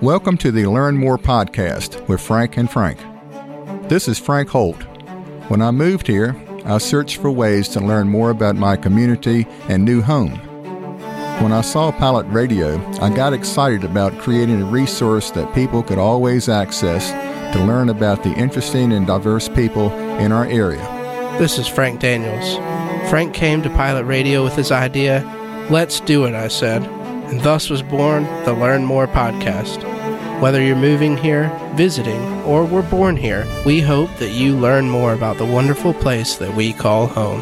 Welcome to the Learn More podcast with Frank and Frank. This is Frank Holt. When I moved here, I searched for ways to learn more about my community and new home. When I saw Pilot Radio, I got excited about creating a resource that people could always access to learn about the interesting and diverse people in our area. This is Frank Daniels. Frank came to Pilot Radio with his idea, Let's do it, I said, and thus was born the Learn More podcast. Whether you're moving here, visiting, or were born here, we hope that you learn more about the wonderful place that we call home.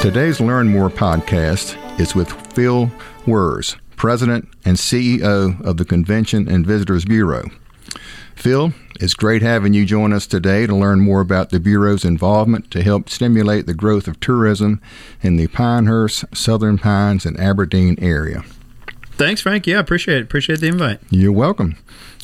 Today's Learn More podcast is with Phil Werz, President and CEO of the Convention and Visitors Bureau. Phil, it's great having you join us today to learn more about the Bureau's involvement to help stimulate the growth of tourism in the Pinehurst, Southern Pines, and Aberdeen area. Thanks, Frank. Yeah, appreciate it. Appreciate the invite. You're welcome.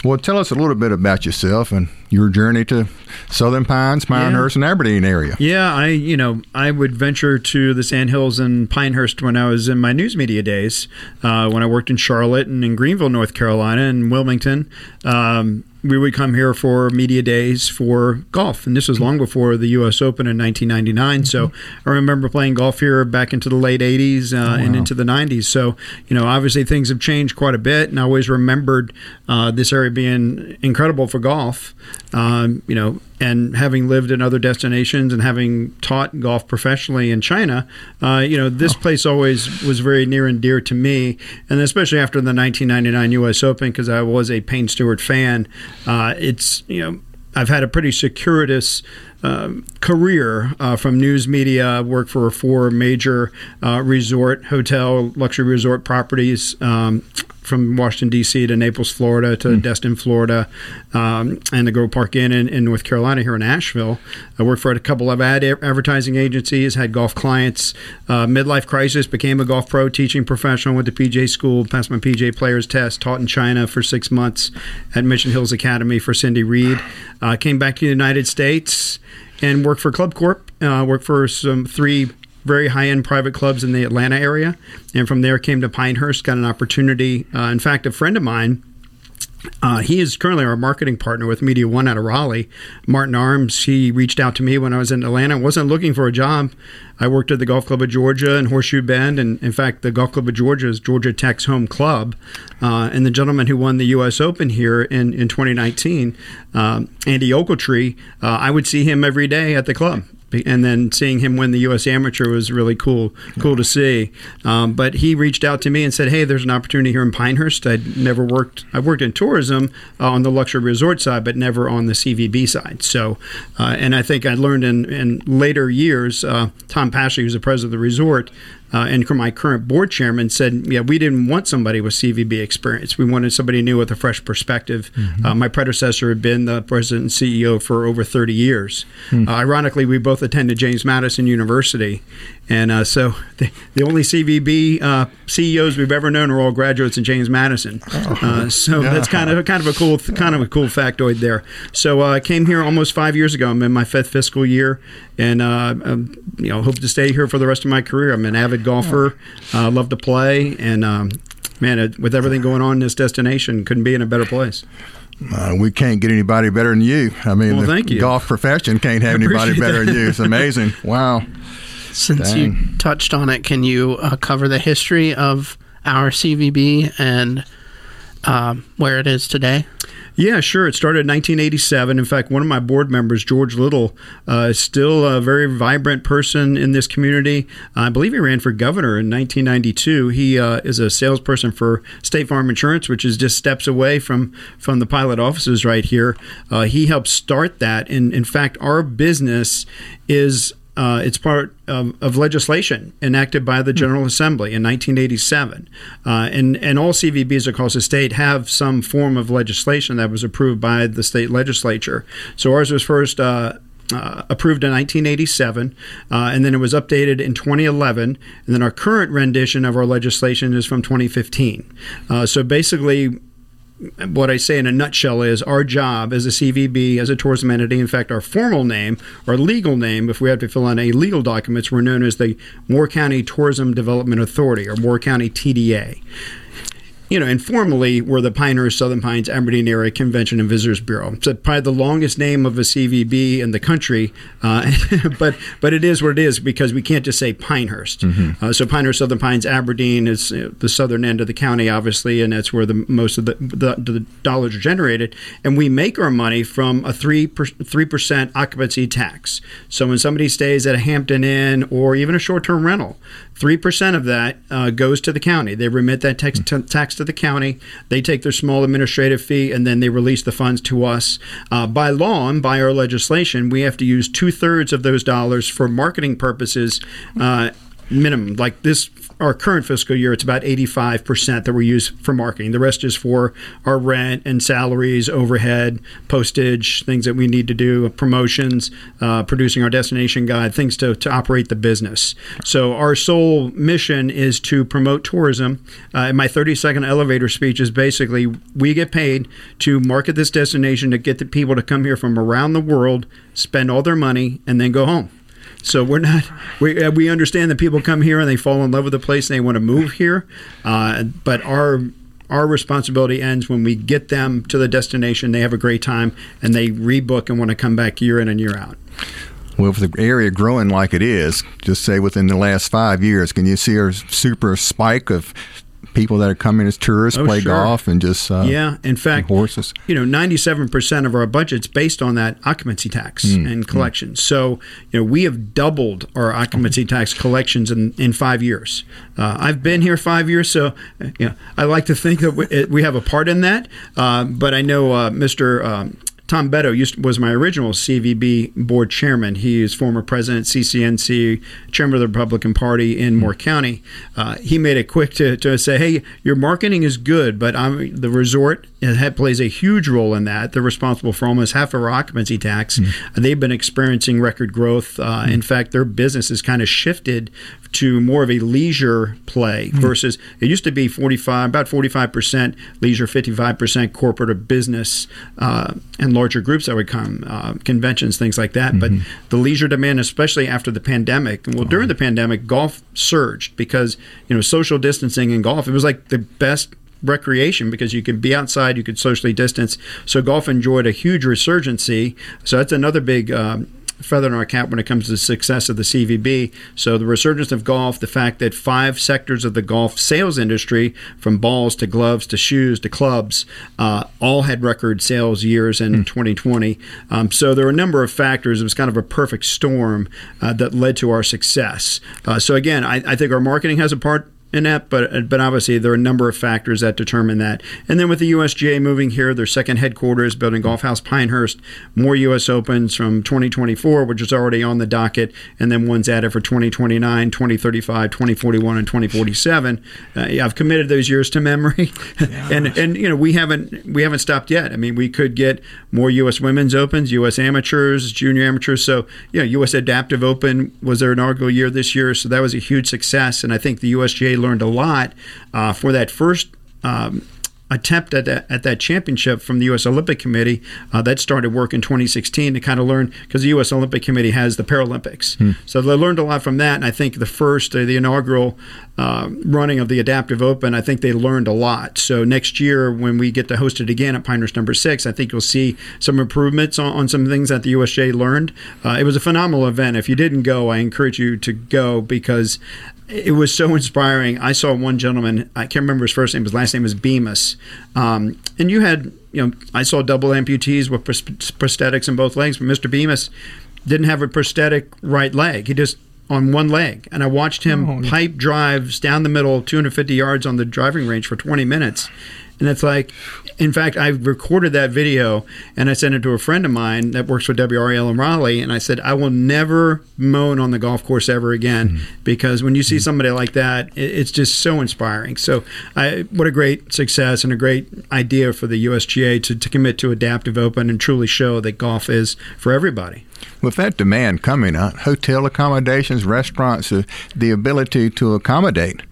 Well, tell us a little bit about yourself and your journey to Southern Pines, Pinehurst, yeah. and Aberdeen area. Yeah, I you know I would venture to the Sandhills and Pinehurst when I was in my news media days, uh, when I worked in Charlotte and in Greenville, North Carolina, and Wilmington. Um, we would come here for media days for golf, and this was long before the U.S. Open in 1999. Mm-hmm. So I remember playing golf here back into the late 80s uh, oh, wow. and into the 90s. So you know, obviously things have changed quite a bit, and I always remembered uh, this area being incredible for golf. Um, you know, and having lived in other destinations and having taught golf professionally in China, uh, you know, this oh. place always was very near and dear to me, and especially after the 1999 U.S. Open because I was a Payne Stewart fan. Uh, it's you know. I've had a pretty circuitous um, career uh, from news media. Worked for four major uh, resort, hotel, luxury resort properties. Um, from Washington D.C. to Naples, Florida, to mm. Destin, Florida, um, and the Grove Park Inn in, in, North Carolina here in Asheville. I worked for a couple of ad advertising agencies, had golf clients. Uh, midlife crisis, became a golf pro, teaching professional. Went to PGA school, passed my PGA players test. Taught in China for six months at Mission Hills Academy for Cindy Reid. Uh, came back to the United States and worked for Club Corp. Uh, worked for some three very high end private clubs in the Atlanta area. And from there came to Pinehurst, got an opportunity. Uh, in fact, a friend of mine. Uh, he is currently our marketing partner with Media One out of Raleigh. Martin Arms, he reached out to me when I was in Atlanta. wasn't looking for a job. I worked at the Golf Club of Georgia and Horseshoe Bend, and in fact, the Golf Club of Georgia is Georgia Tech's home club. Uh, and the gentleman who won the U.S. Open here in in 2019, um, Andy Ogletree, uh, I would see him every day at the club and then seeing him win the U.S. Amateur was really cool, cool to see. Um, but he reached out to me and said, "Hey, there's an opportunity here in Pinehurst. I'd never worked. I've worked in tourism uh, on the luxury resort side, but never on the CVB side. So, uh, and I think I learned in, in later years. Uh, Tom Pashley, who's the president of the resort, uh, and my current board chairman said, "Yeah, we didn't want somebody with CVB experience. We wanted somebody new with a fresh perspective." Mm-hmm. Uh, my predecessor had been the president and CEO for over 30 years. Mm-hmm. Uh, ironically, we both attended James Madison University, and uh, so the, the, only CVB uh, CEOs we've ever known are all graduates in James Madison. Oh, uh, so yeah. that's kind of kind of a cool kind of a cool factoid there. So uh, I came here almost five years ago. I'm in my fifth fiscal year, and uh, um, you know hope to stay here for the rest of my career. I'm an avid golfer, uh, love to play, and um, man, with everything going on in this destination, couldn't be in a better place. Uh, we can't get anybody better than you. I mean, well, the golf profession can't have anybody better that. than you. It's amazing. wow. Since Dang. you touched on it, can you uh, cover the history of our CVB and um, where it is today? Yeah, sure. It started in 1987. In fact, one of my board members, George Little, uh, is still a very vibrant person in this community. I believe he ran for governor in 1992. He uh, is a salesperson for State Farm Insurance, which is just steps away from from the pilot offices right here. Uh, he helped start that, and in fact, our business is uh, it's part of, of, legislation enacted by the General Assembly in 1987. Uh, and, and all CVBs across the state have some form of legislation that was approved by the state legislature. So ours was first. Uh, uh, approved in 1987, uh, and then it was updated in 2011, and then our current rendition of our legislation is from 2015. Uh, so basically, what I say in a nutshell is our job as a CVB, as a tourism entity, in fact, our formal name, our legal name, if we have to fill in any legal documents, we're known as the Moore County Tourism Development Authority or Moore County TDA. You know, informally, we're the Pinehurst Southern Pines Aberdeen Area Convention and Visitors Bureau. So it's probably the longest name of a CVB in the country, uh, but but it is what it is because we can't just say Pinehurst. Mm-hmm. Uh, so Pinehurst Southern Pines Aberdeen is the southern end of the county, obviously, and that's where the most of the, the, the dollars are generated. And we make our money from a three three percent occupancy tax. So when somebody stays at a Hampton Inn or even a short term rental, 3% of that uh, goes to the county. They remit that tax, t- tax to the county. They take their small administrative fee and then they release the funds to us. Uh, by law and by our legislation, we have to use two thirds of those dollars for marketing purposes. Uh, minimum. Like this, our current fiscal year, it's about 85% that we use for marketing. The rest is for our rent and salaries, overhead, postage, things that we need to do, promotions, uh, producing our destination guide, things to, to operate the business. So our sole mission is to promote tourism. Uh, my 30 second elevator speech is basically we get paid to market this destination to get the people to come here from around the world, spend all their money, and then go home. So we're not we uh, we understand that people come here and they fall in love with the place and they want to move here, uh, but our our responsibility ends when we get them to the destination. They have a great time and they rebook and want to come back year in and year out. Well, with the area growing like it is, just say within the last five years, can you see a super spike of people that are coming as tourists oh, play sure. golf and just uh, yeah. In fact, horses. You know, ninety-seven percent of our budget's based on that occupancy tax mm, and collections. Mm. So you know, we have doubled our occupancy tax collections in in five years. Uh, I've been here five years, so you know, I like to think that we, we have a part in that. Uh, but I know uh, Mr. Um, Tom Beto used, was my original CVB board chairman. He is former president, CCNC, chairman of the Republican Party in Moore County. Uh, he made it quick to, to say, hey, your marketing is good, but I'm, the resort plays a huge role in that. They're responsible for almost half of our occupancy tax. Mm-hmm. They've been experiencing record growth. Uh, mm-hmm. In fact, their business has kind of shifted to more of a leisure play mm-hmm. versus it used to be 45 about 45% leisure 55% corporate or business uh, and larger groups that would come uh, conventions things like that mm-hmm. but the leisure demand especially after the pandemic well during the pandemic golf surged because you know social distancing in golf it was like the best recreation because you could be outside, you could socially distance. So golf enjoyed a huge resurgency. So that's another big um, feather in our cap when it comes to the success of the CVB. So the resurgence of golf, the fact that five sectors of the golf sales industry, from balls to gloves to shoes to clubs, uh, all had record sales years in mm. 2020. Um, so there were a number of factors. It was kind of a perfect storm uh, that led to our success. Uh, so again, I, I think our marketing has a part in that, but but obviously there are a number of factors that determine that. And then with the USGA moving here, their second headquarters, building Golf House Pinehurst, more U.S. Opens from 2024, which is already on the docket, and then one's added for 2029, 2035, 2041, and 2047. Uh, I've committed those years to memory, yeah, and and you know we haven't we haven't stopped yet. I mean, we could get more U.S. Women's Opens, U.S. Amateurs, Junior Amateurs. So you know, U.S. Adaptive Open was their inaugural year this year, so that was a huge success, and I think the USGA learned a lot uh, for that first. Um, attempt at that, at that championship from the U.S. Olympic Committee uh, that started work in 2016 to kind of learn because the U.S. Olympic Committee has the Paralympics. Hmm. So they learned a lot from that. And I think the first, uh, the inaugural uh, running of the Adaptive Open, I think they learned a lot. So next year, when we get to host it again at Pinehurst Number Six, I think you'll see some improvements on, on some things that the USGA learned. Uh, it was a phenomenal event. If you didn't go, I encourage you to go because it was so inspiring. I saw one gentleman. I can't remember his first name. His last name was Bemis. Um, and you had, you know, I saw double amputees with prosthetics in both legs, but Mr. Bemis didn't have a prosthetic right leg. He just on one leg, and I watched him oh, pipe drives down the middle, 250 yards on the driving range for 20 minutes. And it's like, in fact, I recorded that video and I sent it to a friend of mine that works for WRAL in Raleigh. And I said, I will never moan on the golf course ever again mm-hmm. because when you see mm-hmm. somebody like that, it's just so inspiring. So, I, what a great success and a great idea for the USGA to, to commit to Adaptive Open and truly show that golf is for everybody. With that demand coming, uh, hotel accommodations, restaurants, uh, the ability to accommodate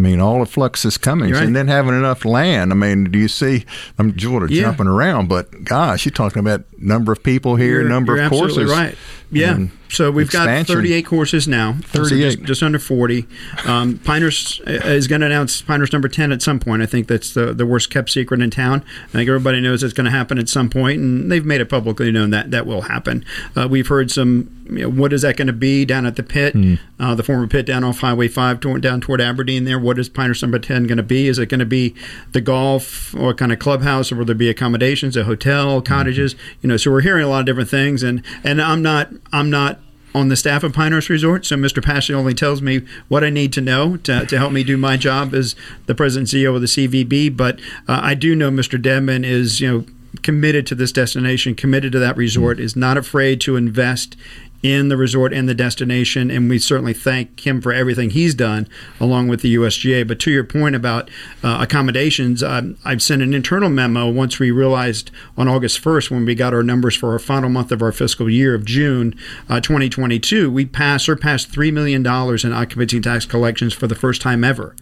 I mean, all the flux is coming, right. and then having enough land. I mean, do you see? I'm sort of yeah. jumping around, but gosh, you're talking about number of people here, you're, number of courses. Right. Yeah. So we've Expansion. got 38 courses now. So 38. just, just under 40. Um, Pinehurst uh, is going to announce Pinehurst number 10 at some point. I think that's the, the worst kept secret in town. I think everybody knows it's going to happen at some point, and they've made it publicly known that that will happen. Uh, we've heard some. You know, what is that going to be down at the pit, uh, the former pit down off Highway 5 toward, down toward Aberdeen there? What is Pinehurst number 10 going to be? Is it going to be the golf or kind of clubhouse, or will there be accommodations, a hotel, cottages? You know, so we're hearing a lot of different things, and and I'm not I'm not on the staff of Pinehurst Resort, so Mr. Pashley only tells me what I need to know to, to help me do my job as the president and CEO of the CVB. But uh, I do know Mr. Dedman is, you know, committed to this destination, committed to that resort, is not afraid to invest in the resort and the destination, and we certainly thank him for everything he's done along with the USGA. But to your point about uh, accommodations, um, I've sent an internal memo once we realized on August 1st when we got our numbers for our final month of our fiscal year of June uh, 2022, we passed surpassed $3 million in occupancy tax collections for the first time ever.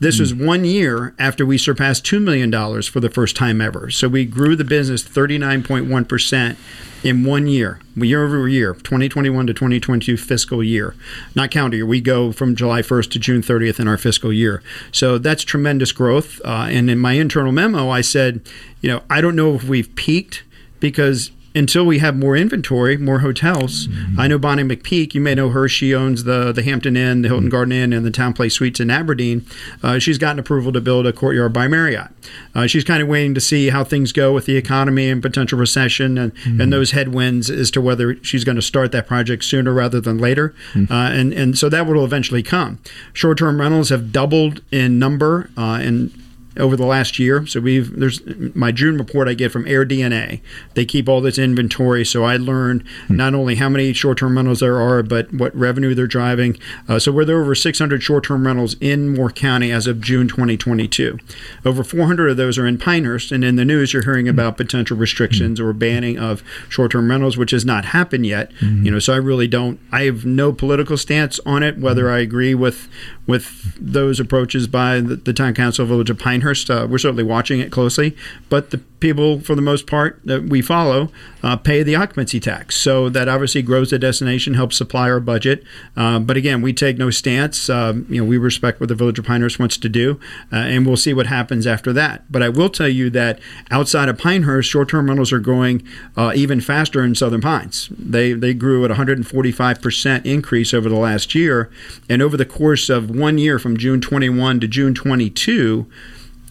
This was one year after we surpassed $2 million for the first time ever. So we grew the business 39.1% in one year, year over year, 2021 to 2022 fiscal year, not calendar year. We go from July 1st to June 30th in our fiscal year. So that's tremendous growth. Uh, and in my internal memo, I said, you know, I don't know if we've peaked because until we have more inventory, more hotels. I know Bonnie McPeak. You may know her. She owns the the Hampton Inn, the Hilton Garden Inn, and the Town Place Suites in Aberdeen. Uh, she's gotten approval to build a Courtyard by Marriott. Uh, she's kind of waiting to see how things go with the economy and potential recession and, and those headwinds as to whether she's going to start that project sooner rather than later. Uh, and and so that will eventually come. Short term rentals have doubled in number uh, and over the last year. So we've there's my June report I get from Air DNA. They keep all this inventory, so I learn hmm. not only how many short-term rentals there are, but what revenue they're driving. Uh, so we're there over 600 short-term rentals in Moore County as of June 2022. Over 400 of those are in Pinehurst, and in the news you're hearing hmm. about potential restrictions hmm. or banning of short-term rentals, which has not happened yet. You know, so I really don't. I have no political stance on it, whether I agree with with those approaches by the, the town council of village of Pinehurst. Uh, we're certainly watching it closely, but the people, for the most part, that we follow uh, pay the occupancy tax. So that obviously grows the destination, helps supply our budget. Uh, but again, we take no stance. Um, you know, we respect what the village of Pinehurst wants to do, uh, and we'll see what happens after that. But I will tell you that outside of Pinehurst, short-term rentals are growing uh, even faster in Southern Pines. They they grew at 145 percent increase over the last year, and over the course of one year, from June 21 to June 22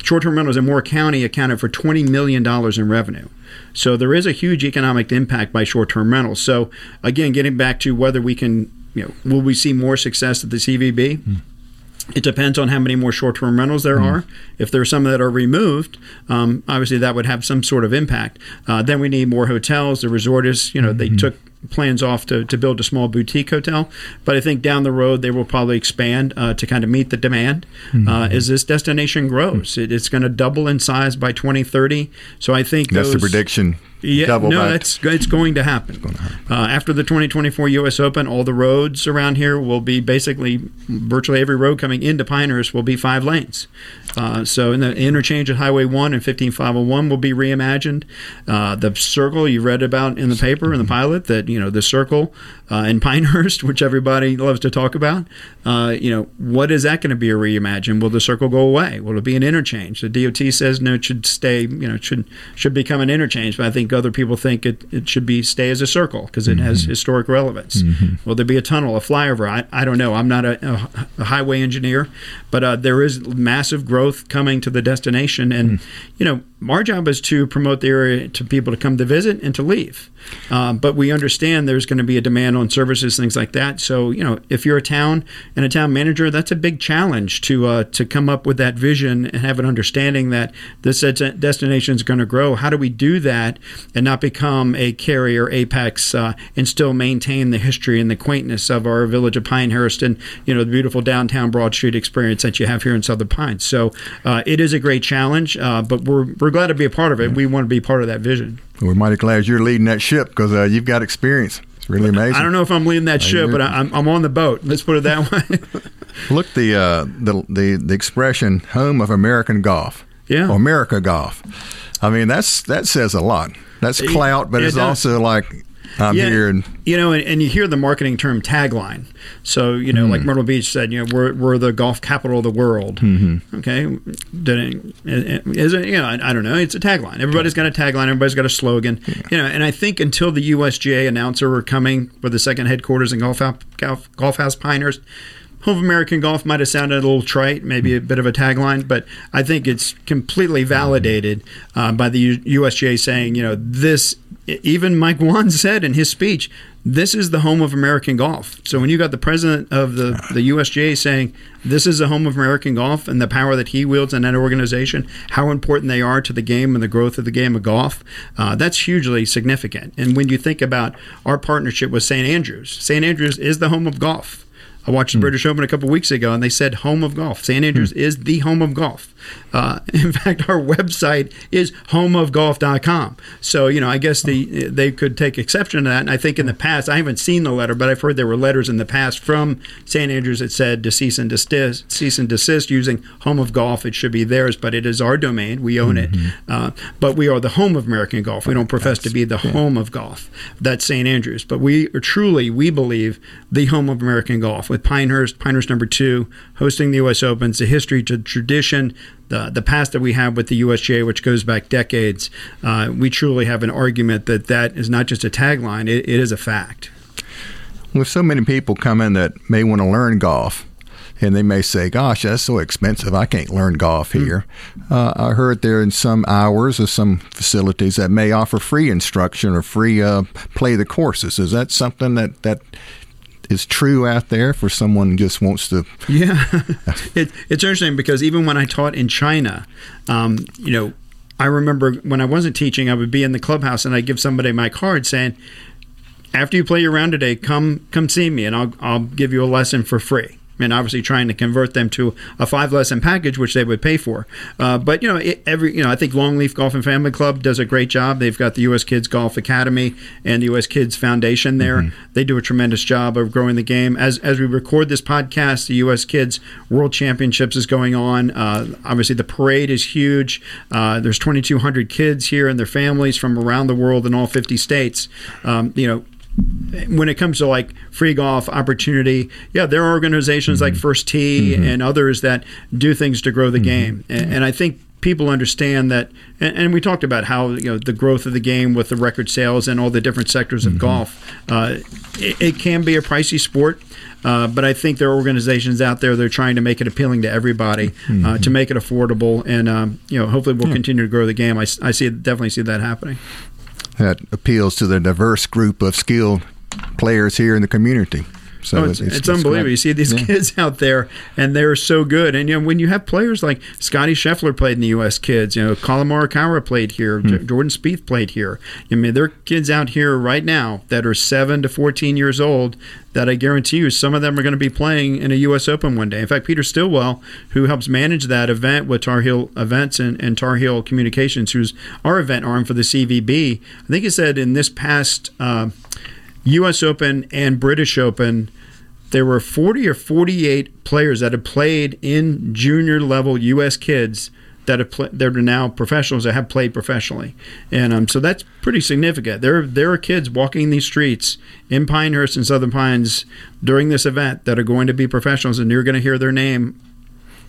short-term rentals in Moore County accounted for $20 million in revenue. So there is a huge economic impact by short-term rentals. So again, getting back to whether we can, you know, will we see more success at the CVB? It depends on how many more short-term rentals there are. If there are some that are removed, um, obviously that would have some sort of impact. Uh, then we need more hotels. The resort is, you know, they took plans off to, to build a small boutique hotel, but I think down the road they will probably expand uh, to kind of meet the demand uh, as this destination grows. It, it's going to double in size by 2030. So I think That's the prediction. Yeah, Double no, that's it's going to happen. Uh, after the 2024 U.S. Open, all the roads around here will be basically virtually every road coming into Pinehurst will be five lanes. Uh, so, in the interchange at Highway 1 and 15501 will be reimagined. Uh, the circle you read about in the paper in the pilot that you know the circle uh, in Pinehurst, which everybody loves to talk about. Uh, you know, what is that going to be a reimagined? Will the circle go away? Will it be an interchange? The DOT says no, it should stay. You know, it should should become an interchange. But I think other people think it, it should be stay as a circle because it has historic relevance. Will there be a tunnel, a flyover? I, I don't know. I'm not a, a, a highway engineer, but uh, there is massive growth coming to the destination, and you know, our job is to promote the area to people to come to visit and to leave. Um, but we understand there's going to be a demand on services, things like that. So you know, if you're a town and a town manager, that's a big challenge to uh, to come up with that vision and have an understanding that this destination is going to grow. How do we do that and not become a Cary or Apex uh, and still maintain the history and the quaintness of our village of Pinehurst and you know the beautiful downtown Broad Street experience that you have here in Southern Pines. So uh, it is a great challenge, uh, but we're we're glad to be a part of it. We want to be part of that vision. We're mighty glad you're leading that ship because uh, you've got experience. It's really amazing. I don't know if I'm leading that ship, but I, I'm, I'm on the boat. Let's put it that way. Look, the, uh, the the the expression "home of American golf," Yeah. or America golf. I mean, that's that says a lot. That's clout, but it it's does. also like I'm Yeah. here and you know, and, and you hear the marketing term tagline. So, you know, like Hmm. Myrtle Beach said, you know, we're, we're the golf capital of the world. Mm-hmm. Okay. Did it, is it, you know, I, I don't know. It's a tagline. Everybody's got a tagline. Everybody's got a slogan. You know, and I think until the USGA announcer were coming for the second headquarters in Golf, Golf, Golf House Pinehurst, Home of American Golf might have sounded a little trite, maybe a bit of a tagline, but I think it's completely validated uh, by the USGA saying, you know, this, even Mike Whan said in his speech, this is the home of American golf. So when you got the president of the, the USGA saying this is the home of American golf and the power that he wields in that organization, how important they are to the game and the growth of the game of golf, uh, that's hugely significant. And when you think about our partnership with St. Andrews, St. Andrews is the home of golf. I watched the hmm. British Open a couple weeks ago, and they said home of golf. St. Andrews hmm. is the home of golf. Uh, in fact, our website is homeofgolf.com. So, you know, I guess the they could take exception to that. And I think in the past, I haven't seen the letter, but I've heard there were letters in the past from St. Andrews that said to cease and desist, cease and desist using home of golf. It should be theirs, but it is our domain. We own it. Uh, but we are the home of American golf. We don't profess to be the home of golf. That's St. Andrews. But we are truly, we believe, the home of American golf with Pinehurst, Pinehurst number two, hosting the U.S. Opens, the history, the tradition, the, the past that we have with the USGA, which goes back decades. Uh, we truly have an argument that that is not just a tagline, it, it is a fact. with so many people come in that may want to learn golf, and they may say, "Gosh, that's so expensive. I can't learn golf here." Uh, I heard there in some hours or some facilities that may offer free instruction or free uh, play the courses. Is that something that that is true out there for someone just wants to? Yeah, it, it's interesting because even when I taught in China, um, you know, I remember when I wasn't teaching, I would be in the clubhouse and I'd give somebody my card saying, "After you play your round today, come come see me, and I'll I'll give you a lesson for free." And obviously, trying to convert them to a five lesson package, which they would pay for. Uh, but you know, it, every you know, I think Longleaf Golf and Family Club does a great job. They've got the U.S. Kids Golf Academy and the U.S. Kids Foundation there. They do a tremendous job of growing the game. As as we record this podcast, the U.S. Kids World Championships is going on. Uh, obviously, the parade is huge. Uh, there's 2,200 kids here and their families from around the world in all 50 states. Um, you know, when it comes to like free golf opportunity, yeah, there are organizations like First Tee and others that do things to grow the game, and, and I think people understand that. And, and we talked about how you know the growth of the game with the record sales and all the different sectors of golf. Uh, it, it can be a pricey sport. Uh, but I think there are organizations out there that are trying to make it appealing to everybody, uh, to make it affordable, and um, you know, hopefully, we'll continue to grow the game. I see definitely see that happening. That appeals to the diverse group of skilled players here in the community. So Oh, it's, it's, unbelievable. great. You see these Yeah. kids out there, and they're so good. And you know, when you have players like Scotty Scheffler played in the U.S. Kids, you know, Collin Morikawa played here, Hmm. J- Jordan Spieth played here. I mean, there are kids out here right now that are seven to fourteen years old. That I guarantee you, some of them are going to be playing in a U.S. Open one day. In fact, Peter Stillwell, who helps manage that event with Tar Heel Events and, and Tar Heel Communications, who's our event arm for the CVB, I think he said in this past. Uh, U.S. Open and British Open, there were 40 or 48 players that have played in junior level U.S. kids that have pl- that are now professionals that have played professionally, and um, so that's pretty significant. There there are kids walking these streets in Pinehurst and Southern Pines during this event that are going to be professionals, and you're going to hear their name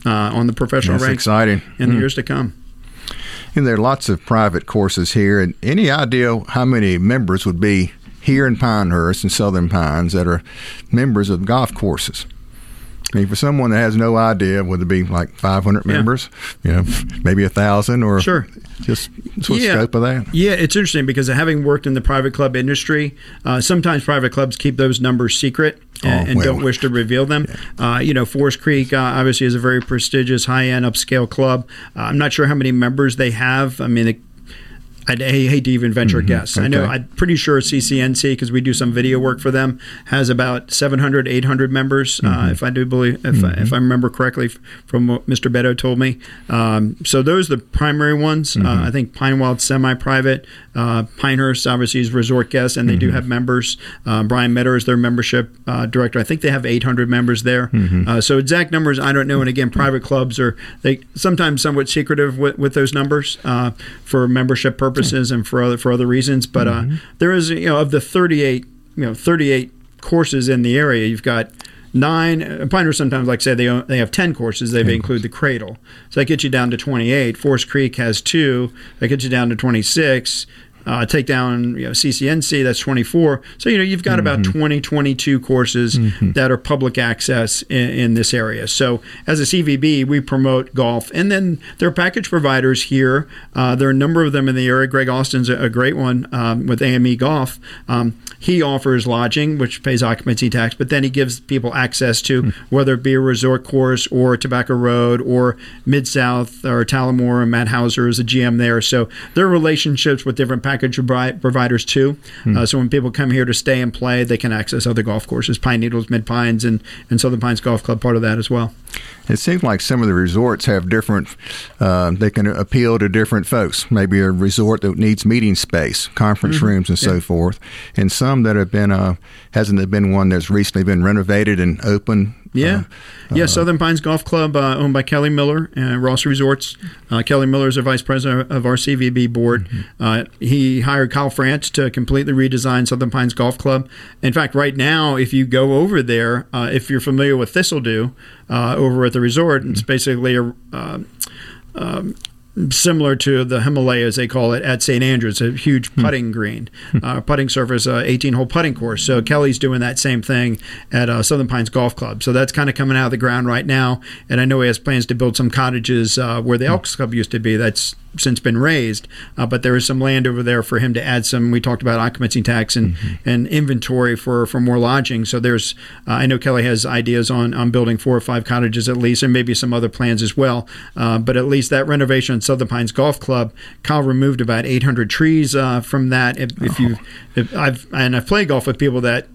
uh, on the professional That's ranks exciting. in the Mm. years to come. And there are lots of private courses here. And any idea how many members would be here in Pinehurst and Southern Pines that are members of golf courses? I mean, for someone that has no idea, would it be like 500 Yeah. members? You know, maybe a thousand or Sure. just what's Yeah. scope of that? Yeah, it's interesting because having worked in the private club industry, uh, sometimes private clubs keep those numbers secret and, Oh, and well. don't wish to reveal them. Uh, you know, Forest Creek uh, obviously is a very prestigious, high-end, upscale club. Uh, I'm not sure how many members they have. I mean, it, I hate to even venture a guess. I know Mm-hmm. I'm pretty sure CCNC because we do some video work for them has about 700 800 members Mm-hmm. uh, if I do believe if I, if I remember correctly from what Mr. Beto told me. Um, so those are the primary ones. Mm-hmm. Uh, I think Pine Wild semi-private. Uh, Pinehurst obviously is resort guest and they Mm-hmm. do have members. Uh, Brian Metter is their membership uh, director. I think they have 800 members there. Mm-hmm. Uh, so exact numbers I don't know. And again, private clubs are they sometimes somewhat secretive with, with those numbers uh, for membership purposes purposes and for other for other reasons. But uh, there is you know of the 38 you know 38 courses in the area, you've got nine. uh, Pinehurst sometimes like say they own, they have 10 courses. They include the Cradle, so that gets you down to 28. Forest Creek has two. That gets you down to 26. Uh, take down you know, CCNC, that's 24. So, you know, you've got about 20, 22 courses that are public access in, in this area. So, as a CVB, we promote golf. And then there are package providers here. Uh, there are a number of them in the area. Greg Austin's a, a great one um, with AME Golf. Um, he offers lodging, which pays occupancy tax, but then he gives people access to whether it be a resort course or Tobacco Road or Mid South or Talamore. And Matt Hauser is a GM there. So, there are relationships with different package providers too. Uh, so when people come here to stay and play, they can access other golf courses, Pine Needles, Mid Pines, and, and Southern Pines Golf Club, part of that as well. It seems like some of the resorts have different, uh, they can appeal to different folks. Maybe a resort that needs meeting space, conference Mm-hmm. rooms, and so forth. And some that have been, uh, hasn't there been one that's recently been renovated and open? Yeah, yeah. Southern Pines Golf Club, uh, owned by Kelly Miller and Ross Resorts. Uh, Kelly Miller is the vice president of our CVB board. Uh, he hired Kyle Franz to completely redesign Southern Pines Golf Club. In fact, right now, if you go over there, uh, if you're familiar with Thistle Dhu uh, over at the resort, it's basically a uh, um, similar to the Himalayas, they call it at St. Andrews, a huge putting green, uh, putting surface, uh, 18 hole putting course. So Kelly's doing that same thing at uh, Southern Pines Golf Club. So that's kind of coming out of the ground right now. And I know he has plans to build some cottages uh, where the Elks Club used to be. That's since been raised, uh, but there is some land over there for him to add some. We talked about occupancy tax and, and inventory for, for more lodging. So there's, uh, I know Kelly has ideas on, on building four or five cottages at least, and maybe some other plans as well. Uh, but at least that renovation at Southern Pines Golf Club, Kyle removed about 800 trees uh, from that. If, if you, if I've and I've played golf with people that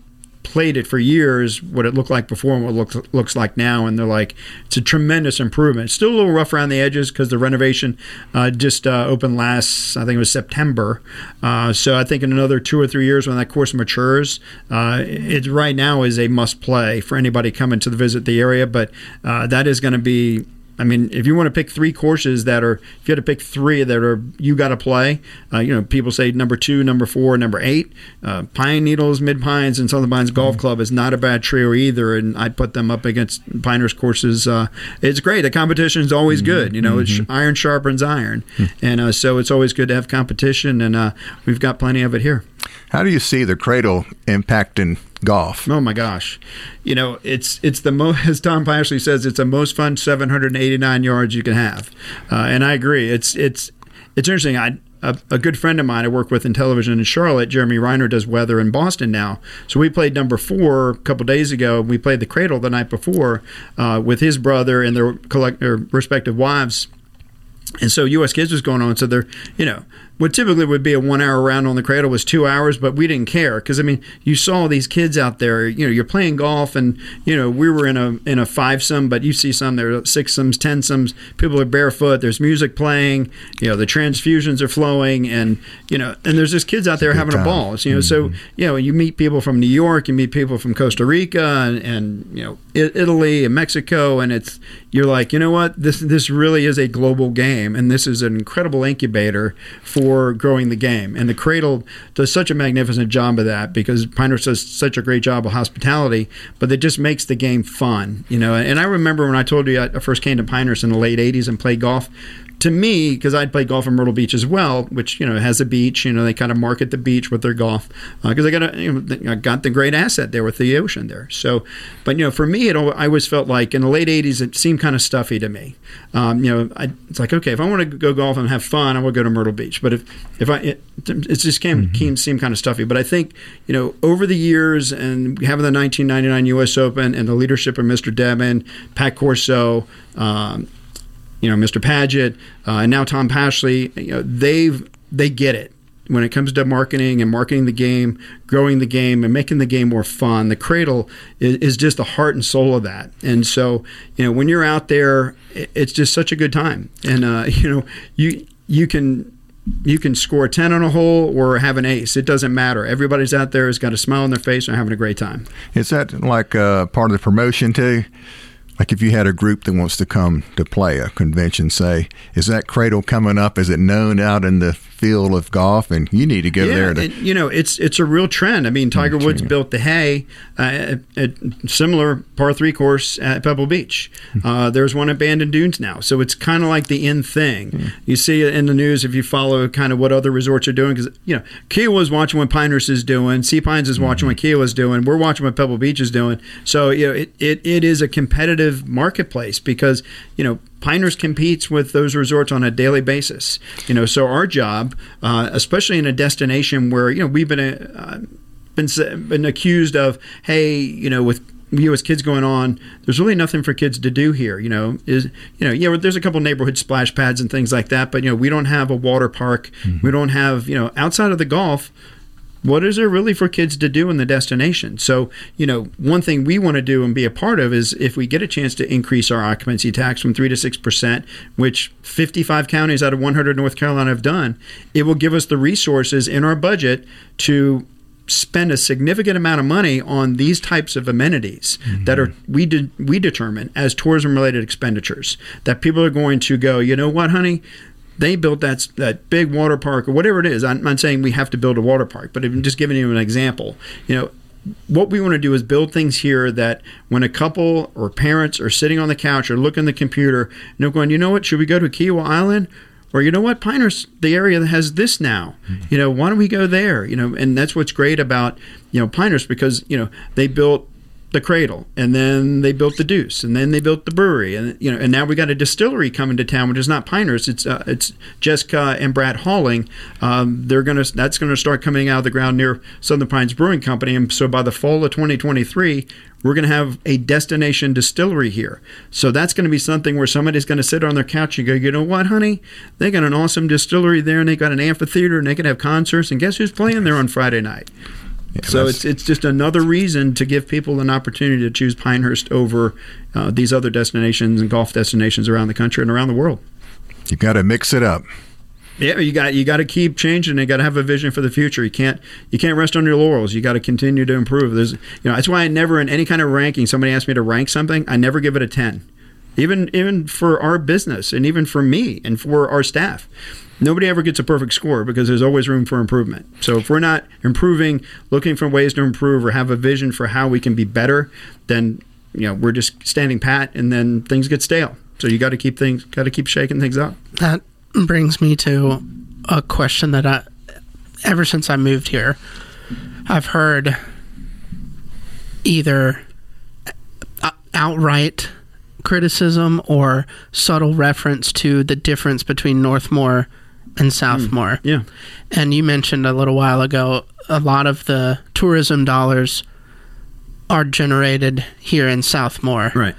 played it for years, what it looked like before and what it looks looks like now, and they're like, it's a tremendous improvement. Still a little rough around the edges because the renovation uh, just uh, opened last, I think it was September. Uh, so I think in another two or three years when that course matures, uh, it right now is a must play for anybody coming to visit the area. But uh, that is going to be I mean, if you want to pick three courses that are, if you had to pick three that are you got to play, uh, you know, people say number two, number four, number eight. Uh, Pine Needles, Mid Pines, and Southern Pines Golf Club is not a bad trio either, and I put them up against Pinehurst courses. Uh, it's great. The competition is always good. You know, it's iron sharpens iron, and uh, so it's always good to have competition, and uh, we've got plenty of it here. How do you see the cradle impacting golf? Oh my gosh, you know it's it's the most as Tom Pashley says it's the most fun 789 yards you can have, uh, and I agree. It's it's it's interesting. I a, a good friend of mine I work with in television in Charlotte, Jeremy Reiner, does weather in Boston now. So we played number four a couple days ago. We played the Cradle the night before uh, with his brother and their collect their respective wives. And so U.S. Kids was going on. So they're, you know, what typically would be a one hour round on the cradle was two hours, but we didn't care because I mean, you saw these kids out there. You know, you're playing golf, and you know we were in a in a five some, but you see some there are six sums, ten sums. People are barefoot. There's music playing. You know, the transfusions are flowing, and you know, and there's just kids out there having time. a ball. You know, so you know, you meet people from New York, you meet people from Costa Rica, and, and you know, Italy and Mexico, and it's you're like, you know what, this this really is a global game, and this is an incredible incubator for growing the game. And the Cradle does such a magnificent job of that because Pinehurst does such a great job of hospitality, but it just makes the game fun, you know. And I remember when I told you I first came to Pinehurst in the late '80s and played golf to me, because I'd played golf in Myrtle Beach as well, which you know has a beach. You know they kind of market the beach with their golf because I got a, you know, I got the great asset there with the ocean there. So, but you know for me, it I always felt like in the late '80s it seemed kind of stuffy to me. Um, you know, I, it's like okay, if I want to go golf and have fun, I will go to Myrtle Beach. But if if I it, it just came, came seemed kind of stuffy. But I think you know over the years and having the 1999 U.S. Open and the leadership of Mr. Devon, Pat Corso. Um, you know, Mr. Padgett, uh, and now Tom Pashley, you know, they've they get it when it comes to marketing and marketing the game, growing the game, and making the game more fun. The Cradle is, is just the heart and soul of that. And so, you know, when you're out there, it's just such a good time. And uh, you know, you you can you can score a 10 on a hole or have an ace. It doesn't matter. Everybody's out there has got a smile on their face and having a great time. Is that like uh, part of the promotion too? Like if you had a group that wants to come to play a convention, say, is that cradle coming up? Is it known out in the field of golf, and you need to go yeah, there. To, and, you know, it's it's a real trend. I mean, Tiger Woods built the Hay, uh, a, a similar par three course at Pebble Beach. Hmm. Uh, there's one at Bandon Dunes now, so it's kind of like the in thing. You see it in the news if you follow kind of what other resorts are doing, because you know, Kiawah's watching what Pinehurst is doing, Sea Pines is watching what Kiawah's doing, we're watching what Pebble Beach is doing. So you know, it, it, it is a competitive marketplace because you know Pinehurst competes with those resorts on a daily basis. You know, so our job, uh, especially in a destination where you know we've been uh, been been accused of, hey, you know, with U.S. Kids going on, there's really nothing for kids to do here. You know, is you know, yeah, there's a couple neighborhood splash pads and things like that, but you know, we don't have a water park. Mm-hmm. We don't have you know, outside of the golf what is there really for kids to do in the destination? So, you know, one thing we want to do and be a part of is if we get a chance to increase our occupancy tax from 3 to 6%, which 55 counties out of 100 North Carolina have done, it will give us the resources in our budget to spend a significant amount of money on these types of amenities mm-hmm. that are we de- we determine as tourism related expenditures that people are going to go you know what honey they built that that big water park or whatever it is. I'm not saying we have to build a water park, but I'm just giving you an example. You know, what we want to do is build things here that when a couple or parents are sitting on the couch or looking at the computer and they're going, you know what, should we go to Kiawah Island? Or you know what, Pinehurst, the area that has this now. Mm-hmm. You know, why don't we go there? You know, and that's what's great about you know Pinehurst because you know they built the cradle and then they built the deuce and then they built the brewery and you know and now we got a distillery coming to town which is not pinehurst it's uh, it's jessica and brad hauling um, they're gonna that's gonna start coming out of the ground near southern pines brewing company and so by the fall of 2023 we're going to have a destination distillery here. So that's going to be something where somebody's going to sit on their couch and go, you know what, honey? They got an awesome distillery there and they got an amphitheater and they can have concerts. And guess who's playing there on Friday night? Yeah, so it's it's just another reason to give people an opportunity to choose Pinehurst over uh, these other destinations and golf destinations around the country and around the world. You've got to mix it up. Yeah, you got you got to keep changing. You got to have a vision for the future. You can't you can't rest on your laurels. You got to continue to improve. There's you know that's why I never in any kind of ranking. Somebody asked me to rank something, I never give it a ten. Even even for our business and even for me and for our staff nobody ever gets a perfect score because there's always room for improvement. So if we're not improving, looking for ways to improve or have a vision for how we can be better, then you know we're just standing pat and then things get stale. So you got to keep things got to keep shaking things up. That brings me to a question that I ever since I moved here I've heard either outright criticism or subtle reference to the difference between North Moore and South Moore. Mm, yeah. And you mentioned a little while ago a lot of the tourism dollars are generated here in South Moore. Right.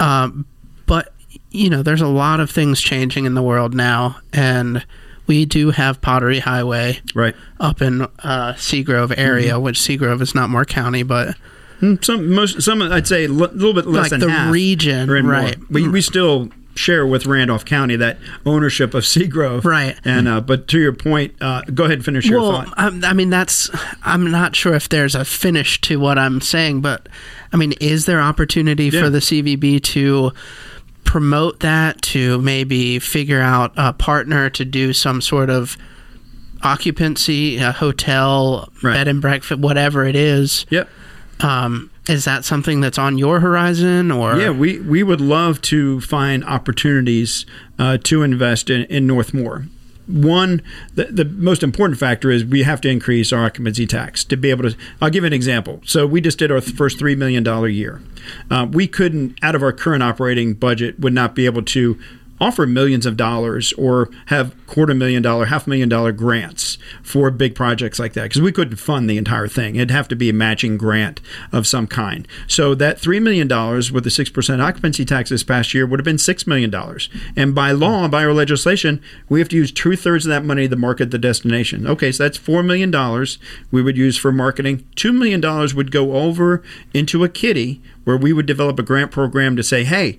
Um, but, you know, there's a lot of things changing in the world now. And we do have Pottery Highway right up in uh, Seagrove area, mm-hmm. which Seagrove is not Moore County, but hmm, some most some I'd say a little bit less like than the half region, right? We we still share with Randolph County that ownership of Seagrove. Right. And uh, but to your point, uh, go ahead and finish your well, thought. I, I mean, that's I'm not sure if there's a finish to what I'm saying, but I mean, is there opportunity yeah. for the CVB to promote that to maybe figure out a partner to do some sort of occupancy, a hotel, right. bed and breakfast, whatever it is? Yep. Um, is that something that's on your horizon or? Yeah we, we would love to find opportunities uh, to invest in, in northmore one the, the most important factor is we have to increase our occupancy tax to be able to i'll give an example. So we just did our first $3 million year. Uh, we couldn't out of our current operating budget would not be able to offer millions of dollars or have quarter million dollar, half million dollar grants for big projects like that because we couldn't fund the entire thing. It'd have to be a matching grant of some kind. So that $3 million with the 6% occupancy tax this past year would have been $6 million. And by law, by our legislation, we have to use two thirds of that money to market the destination. Okay, so that's $4 million we would use for marketing. $2 million would go over into a kitty where we would develop a grant program to say, hey,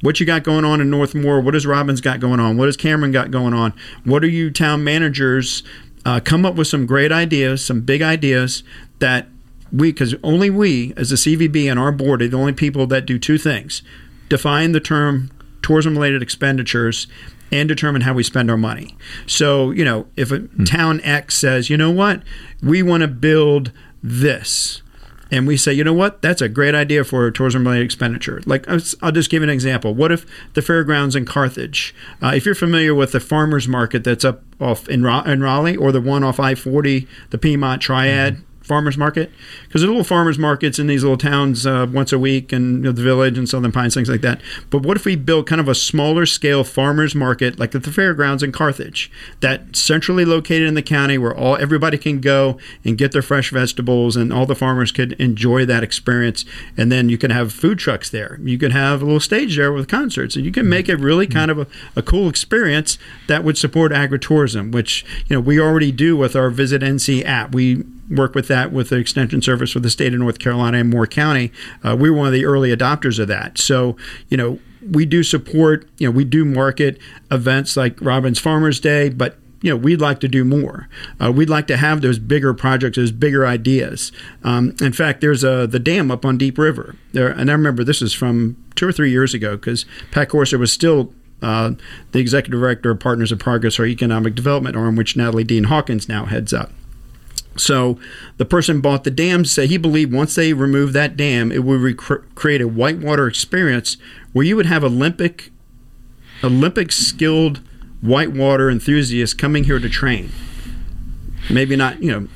what you got going on in North Moore? What has Robbins got going on? What has Cameron got going on? What are you town managers? Uh, come up with some great ideas, some big ideas that we, because only we, as the CVB and our board, are the only people that do two things define the term tourism related expenditures and determine how we spend our money. So, you know, if a Hmm. town X says, you know what, we want to build this, and we say, you know what, that's a great idea for tourism related expenditure. Like, I'll just give you an example. What if the fairgrounds in Carthage, uh, if you're familiar with the farmers market that's up off in, in Raleigh or the one off I 40, the Piedmont Triad, farmers market? Because there are little farmers markets in these little towns uh, once a week and you know, the village and southern pines things like that. But what if we build kind of a smaller scale farmers market like at the fairgrounds in carthage that centrally located in the county where all everybody can go and get their fresh vegetables and all the farmers could enjoy that experience? And then you can have food trucks there. You could have a little stage there with concerts and you can make it really kind of a, a cool experience that would support agritourism which you know we already do with our visit nc app. We work with that with the extension service for the state of North Carolina and Moore County. Uh, we were one of the early adopters of that. So, you know, we do support, you know, we do market events like Robbins Farmers Day, but you know, we'd like to do more. Uh, we'd like to have those bigger projects, those bigger ideas. Um, in fact, there's a, the dam up on Deep River there, and I remember this is from two or three years ago because Pat Corso was still uh, the executive director of Partners of Progress, our economic development arm, which Natalie Dean Hawkins now heads up. So the person bought the dam. Say he believed once they remove that dam, it would rec- create a whitewater experience where you would have Olympic, Olympic skilled whitewater enthusiasts coming here to train. Maybe not, you know,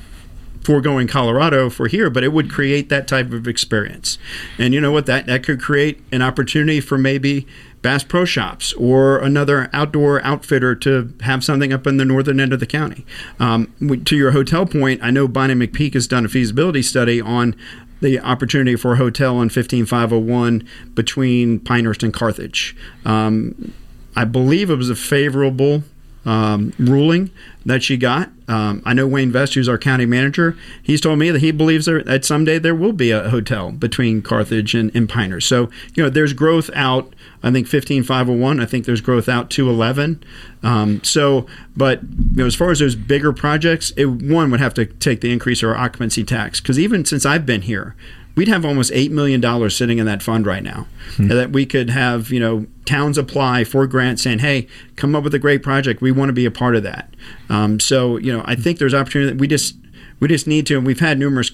foregoing Colorado for here, but it would create that type of experience. And you know what? That that could create an opportunity for maybe Bass Pro Shops or another outdoor outfitter to have something up in the northern end of the county. Um, to your hotel point, I know Bonnie McPeak has done a feasibility study on the opportunity for a hotel on 15501 between Pinehurst and Carthage. Um, I believe it was a favorable um, ruling that she got. Um, I know Wayne Vest, who's our county manager, he's told me that he believes there, that someday there will be a hotel between Carthage and, and. So, you know, there's growth out, I think 15501, I think there's growth out to 11. Um, so, but, you know, as far as those bigger projects, it, one would have to take the increase of our occupancy tax. Because even since I've been here, we'd have almost $8 million sitting in that fund right now hmm. that we could have, you know, towns apply for grants saying, hey, come up with a great project. We want to be a part of that. Um, so, you know, I think there's opportunity that we just, we just need to, and we've had numerous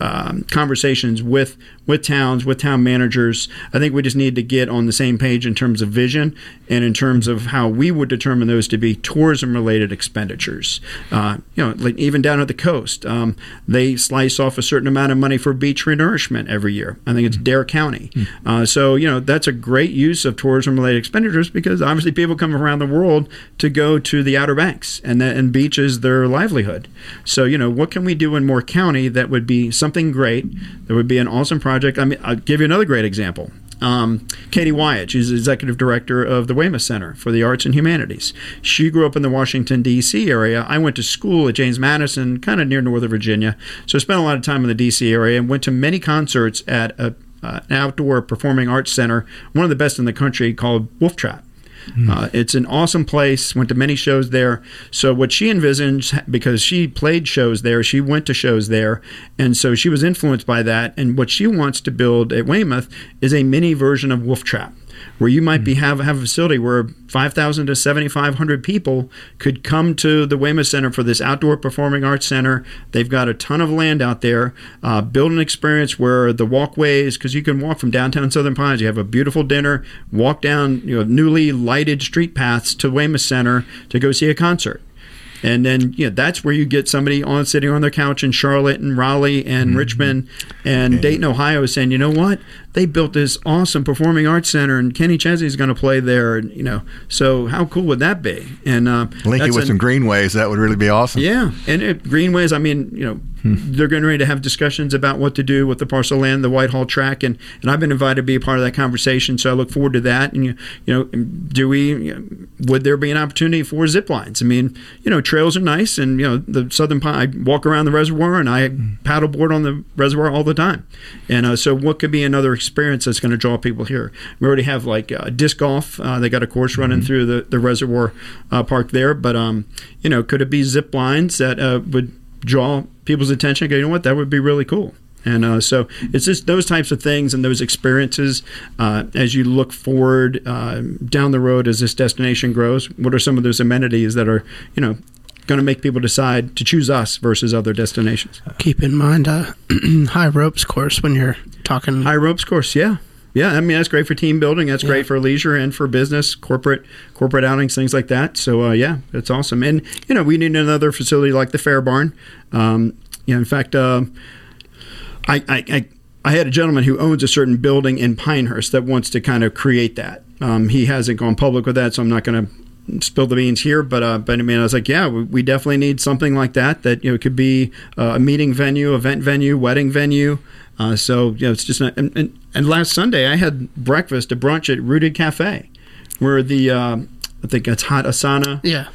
um, conversations with with towns, with town managers. I think we just need to get on the same page in terms of vision and in terms of how we would determine those to be tourism related expenditures. Uh, you know, like even down at the coast, um, they slice off a certain amount of money for beach renourishment every year. I think it's Dare County. Uh, so you know that's a great use of tourism related expenditures because obviously people come around the world to go to the Outer Banks and that, and beach is their livelihood. So you know what can we do in Moore County that would be something great? That would be an awesome project. I mean, I'll give you another great example. Um, Katie Wyatt, she's executive director of the Weymouth Center for the Arts and Humanities. She grew up in the Washington, D.C. area. I went to school at James Madison, kind of near Northern Virginia. So I spent a lot of time in the D.C. area and went to many concerts at a, uh, an outdoor performing arts center, one of the best in the country, called Wolf Trap. Mm. Uh, it's an awesome place. Went to many shows there. So what she envisions, because she played shows there, she went to shows there, and so she was influenced by that. And what she wants to build at Weymouth is a mini version of Wolf Trap where you might be have have a facility where 5,000 to 7,500 people could come to the Weymouth Center for this outdoor performing arts center. They've got a ton of land out there. Uh, build an experience where the walkways, because you can walk from downtown Southern Pines, you have a beautiful dinner, walk down you know newly lighted street paths to Weymouth Center to go see a concert. And then, you know, that's where you get somebody on sitting on their couch in Charlotte and Raleigh and mm-hmm. Richmond and Dayton, Ohio, saying, you know what? They built this awesome performing arts center, and Kenny Chesney is going to play there. And you know, so how cool would that be? And uh, link it with an, some greenways. That would really be awesome. Yeah, and it, greenways. I mean, you know, hmm. they're getting ready to have discussions about what to do with the parcel land, the Whitehall track, and and I've been invited to be a part of that conversation. So I look forward to that. And you, you know, do we? You know, would there be an opportunity for zip lines? I mean, you know, trails are nice, and you know, the Southern Pine. I walk around the reservoir and I paddleboard on the reservoir all the time. And uh, so, what could be another experience that's going to draw people here? We already have like uh, disc golf. Uh, they got a course running mm-hmm. through the, the reservoir uh, park there. But um, you know, could it be zip lines that uh, would draw people's attention? Go, you know what? That would be really cool. And uh, so it's just those types of things and those experiences uh, as you look forward uh, down the road as this destination grows. What are some of those amenities that are, you know, going to make people decide to choose us versus other destinations? Keep in mind uh, high ropes course when you're talking. High ropes course, yeah. Yeah, I mean that's great for team building. That's Yeah. great for leisure and for business, corporate corporate outings, things like that. So uh, yeah, that's awesome. And you know, we need another facility like the Fair Barn. Um, you know, in fact, uh, I, I, I I had a gentleman who owns a certain building in Pinehurst that wants to kind of create that. Um, he hasn't gone public with that, so I'm not going to spill the beans here. But uh, but I mean, I was like, yeah, we, we definitely need something like that. That you know, it could be uh, a meeting venue, event venue, wedding venue. Uh, so you know, it's just not. And, and, and last Sunday, I had breakfast, a brunch at Rooted Cafe, where the uh, I think it's Hot Asana yeah.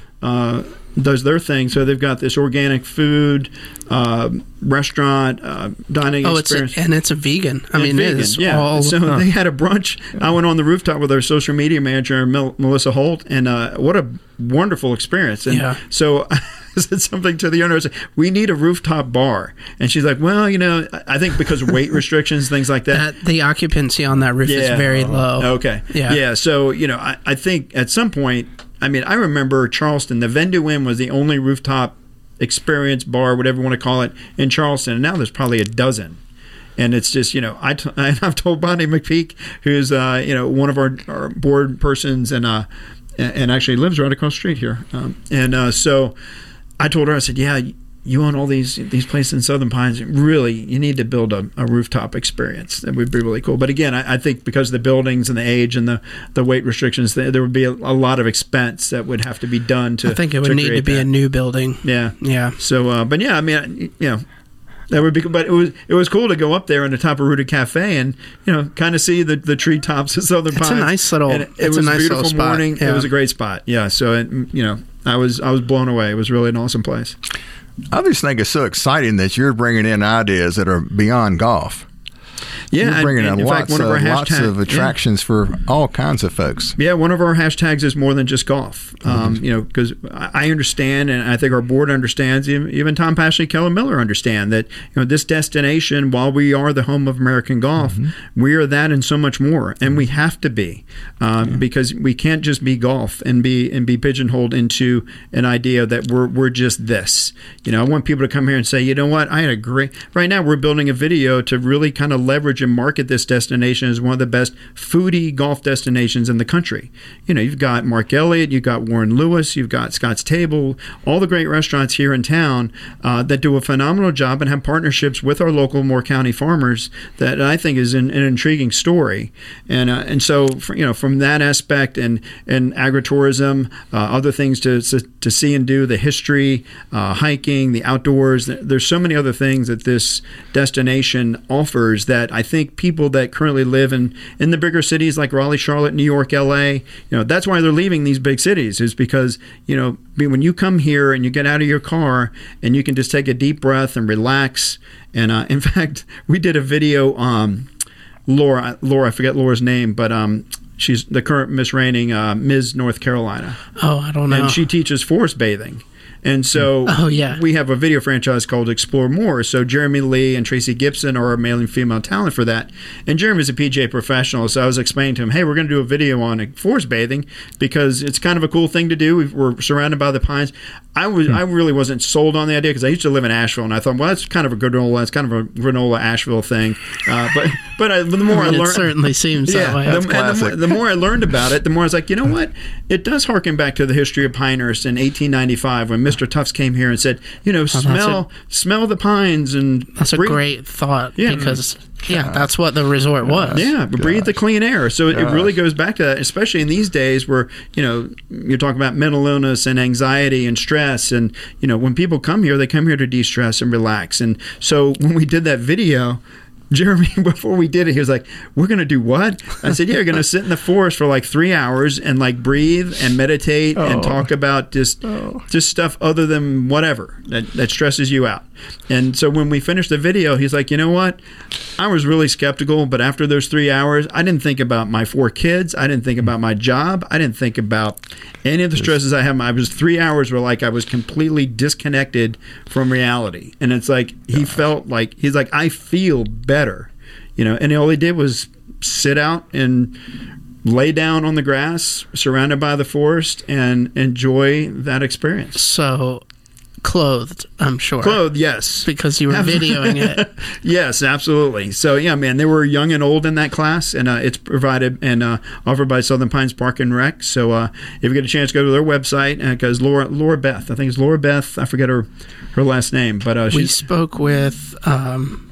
Does their thing. So they've got this organic food uh, restaurant uh, dining Oh, it's a, and it's a vegan. I And mean, vegan, it's yeah. all. so uh, they had a brunch. I went on the rooftop with our social media manager, Mel- Melissa Holt, and uh, what a wonderful experience. And Yeah. so I said something to the owner. I said, "We need a rooftop bar," and she's like, "Well, you know, I think because of weight restrictions, things like that." that the occupancy on that roof is very low. Okay. Yeah. Yeah. So, you know, I, I think at some point, I mean, I remember Charleston, the Vendue Inn was the only rooftop experience bar, whatever you want to call it, in Charleston. And now there's probably a dozen. And it's just, you know, I t- I've told Bonnie McPeak, who's, uh, you know, one of our, our board persons and, uh, and actually lives right across the street here. Um, and uh, so I told her, I said, yeah, you own all these these places in Southern Pines. Really, you need to build a, a rooftop experience. That would be really cool. But again, I, I think because of the buildings and the age and the, the weight restrictions, there, there would be a, a lot of expense that would have to be done to. I think it would need to be that. a new building. yeah. Yeah. So, uh, but yeah, I mean, you know, that would be. But it was it was cool to go up there on the top of Rooted Cafe and you know kind of see the the treetops of Southern Pines. It's a nice little- And it, it's a was nice beautiful little morning. It was a great spot. Yeah. So it, you know, I was I was blown away. It was really an awesome place. I just think it's so exciting that you're bringing in ideas that are beyond golf. Yeah, you're and- bringing and in in lots, fact, one of our of, lots hashtag- of yeah. attractions for all kinds of folks. Yeah, one of our hashtags is more than just golf. Um, Mm-hmm. you know, because I I understand, and I think our board understands. Even, even Tom Pashley, Kelly Miller understand that you know this destination, while we are the home of American golf, Mm-hmm. we are that and so much more, and we have to be um, because we can't just be golf and be and be pigeonholed into an idea that we're we're just this. You know, I want people to come here and say, you know what, I had a great. Right now, we're building a video to really kind of leverage and market this destination as one of the best foodie golf destinations in the country. You know, you've got Mark Elliott, you've got Warren Lewis, you've got Scott's Table, all the great restaurants here in town uh, that do a phenomenal job and have partnerships with our local Moore County farmers that I think is an, an intriguing story. And uh, and so for, you know from that aspect and and agritourism, uh, other things to, to to see and do, the history, uh, hiking, the outdoors. There's so many other things that this destination offers that I think people that currently live in in the bigger cities like Raleigh, Charlotte, New York, L.A. You know that's why they're leaving these big cities is because you know when you come here and you get out of your car and you can just take a deep breath and relax. And uh, in fact, we did a video. Um, Laura, Laura, I forget Laura's name, but um, she's the current Miss Reigning uh, Ms. North Carolina, Oh, I don't know. and she teaches forest bathing. And so Oh, yeah. we have a video franchise called Explore More. So Jeremy Lee and Tracy Gibson are our male and female talent for that. And Jeremy's a PGA professional, so I was explaining to him, hey, we're going to do a video on forest bathing because it's kind of a cool thing to do. We're surrounded by the pines. I was I really wasn't sold on the idea because I used to live in Asheville, and I thought, well, that's kind of a granola. That's kind of a granola Asheville thing. Uh, but but I, the more I, I mean, it learned, certainly seems that way. the, the, the more I learned about it, the more I was like, you know what? It does harken back to the history of Pinehurst in 1895 when Mr. Tufts came here and said, you know, oh, smell smell the pines and That's a great thought Yeah. because yeah, that's what the resort was. Yeah, but breathe the clean air. So it, it really goes back to that, especially in these days where you know you're talking about mental illness and anxiety and stress, and you know when people come here, they come here to de-stress and relax. And so when we did that video. Jeremy, before we did it, he was like, "We're gonna do what?" I said, "Yeah, you're gonna sit in the forest for like three hours and like breathe and meditate and Oh. talk about just oh. just stuff other than whatever that, that stresses you out." And so when we finished the video, he's like, you know what? I was really skeptical, but after those three hours, I didn't think about my four kids. I didn't think about my job. I didn't think about any of the stresses I have. I was three hours were like I was completely disconnected from reality. And it's like he felt like he's like, I feel better. You know, and all he did was sit out and lay down on the grass surrounded by the forest and enjoy that experience. So clothed, I'm sure. Clothed, yes. Because you were videoing it. yes, absolutely. So yeah, man, they were young and old in that class, and uh, it's provided and uh, offered by Southern Pines Park and Rec. So uh, if you get a chance, go to their website because Laura Laura Beth, I think it's Laura Beth. I forget her her last name, but uh, we spoke with. Um,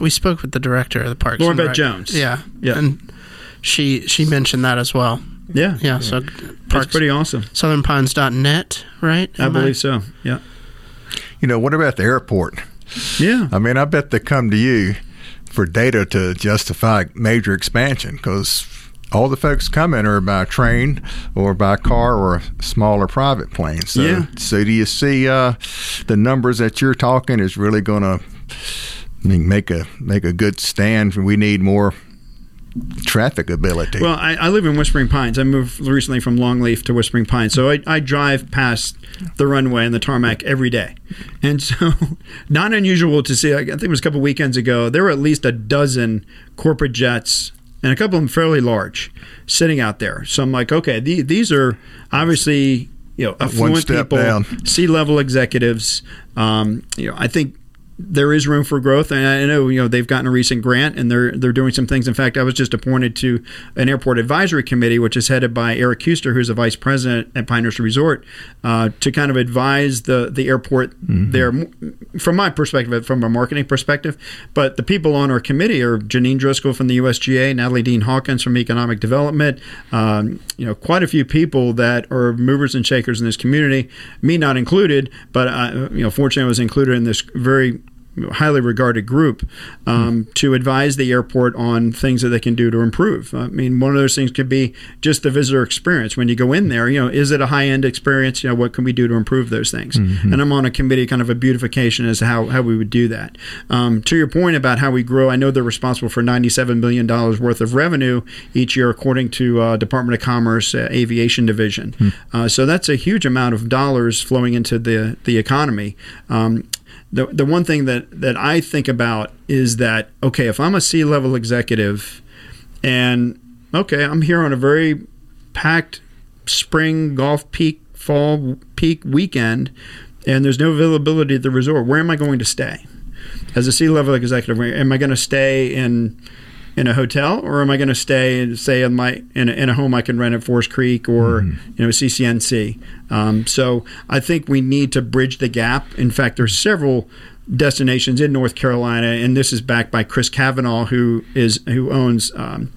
we spoke with the director of the park, Laura Beth Jones. Yeah, yeah, and she she mentioned that as well. Yeah, yeah. So parks pretty awesome. Southernpines.net, right? I believe so. Yeah. You know, what about the airport? Yeah. I mean, I bet they come to you for data to justify major expansion because all the folks coming are by train or by car or a smaller private plane. So, Yeah. so do you see uh, the numbers that you're talking is really going to I mean, make a make a good stand? We need more traffic ability. Well, I, I live in Whispering Pines. I moved recently from Longleaf to Whispering Pines, so I, I drive past the runway and the tarmac every day, and so not unusual to see. I think it was a couple weekends ago. There were at least a dozen corporate jets and a couple of them fairly large sitting out there. So I'm like, okay, the, these are obviously you know affluent people, down. C level executives. Um, you know, I think there is room for growth, and I know you know they've gotten a recent grant, and they're they're doing some things. In fact, I was just appointed to an airport advisory committee, which is headed by Eric Kuster, who's a vice president at Pinehurst Resort, uh, to kind of advise the the airport there from my perspective, from a marketing perspective. But the people on our committee are Janine Driscoll from the USGA, Natalie Dean Hawkins from Economic Development, um, you know, quite a few people that are movers and shakers in this community. Me not included, but uh, you know, fortunately, I was included in this very highly regarded group um, to advise the airport on things that they can do to improve. I mean, one of those things could be just the visitor experience. When you go in there, you know, is it a high end experience? You know, what can we do to improve those things? And I'm on a committee, kind of a beautification as to how, how we would do that. Um, to your point about how we grow, I know they're responsible for $97 million worth of revenue each year, according to uh, Department of Commerce uh, Aviation Division. Uh, so that's a huge amount of dollars flowing into the, the economy. Um, the the one thing that that I think about is that okay, if I'm a C level executive, and okay, I'm here on a very packed spring golf peak fall peak weekend, and there's no availability at the resort. Where am I going to stay? As a C level executive, am I going to stay in in a hotel, or am I going to stay and say in my in a, in a home I can rent at Forest Creek or you know CCNC? Um, so I think we need to bridge the gap. In fact, there's several destinations in North Carolina, and this is backed by Chris Kavanaugh, who is who owns. Um,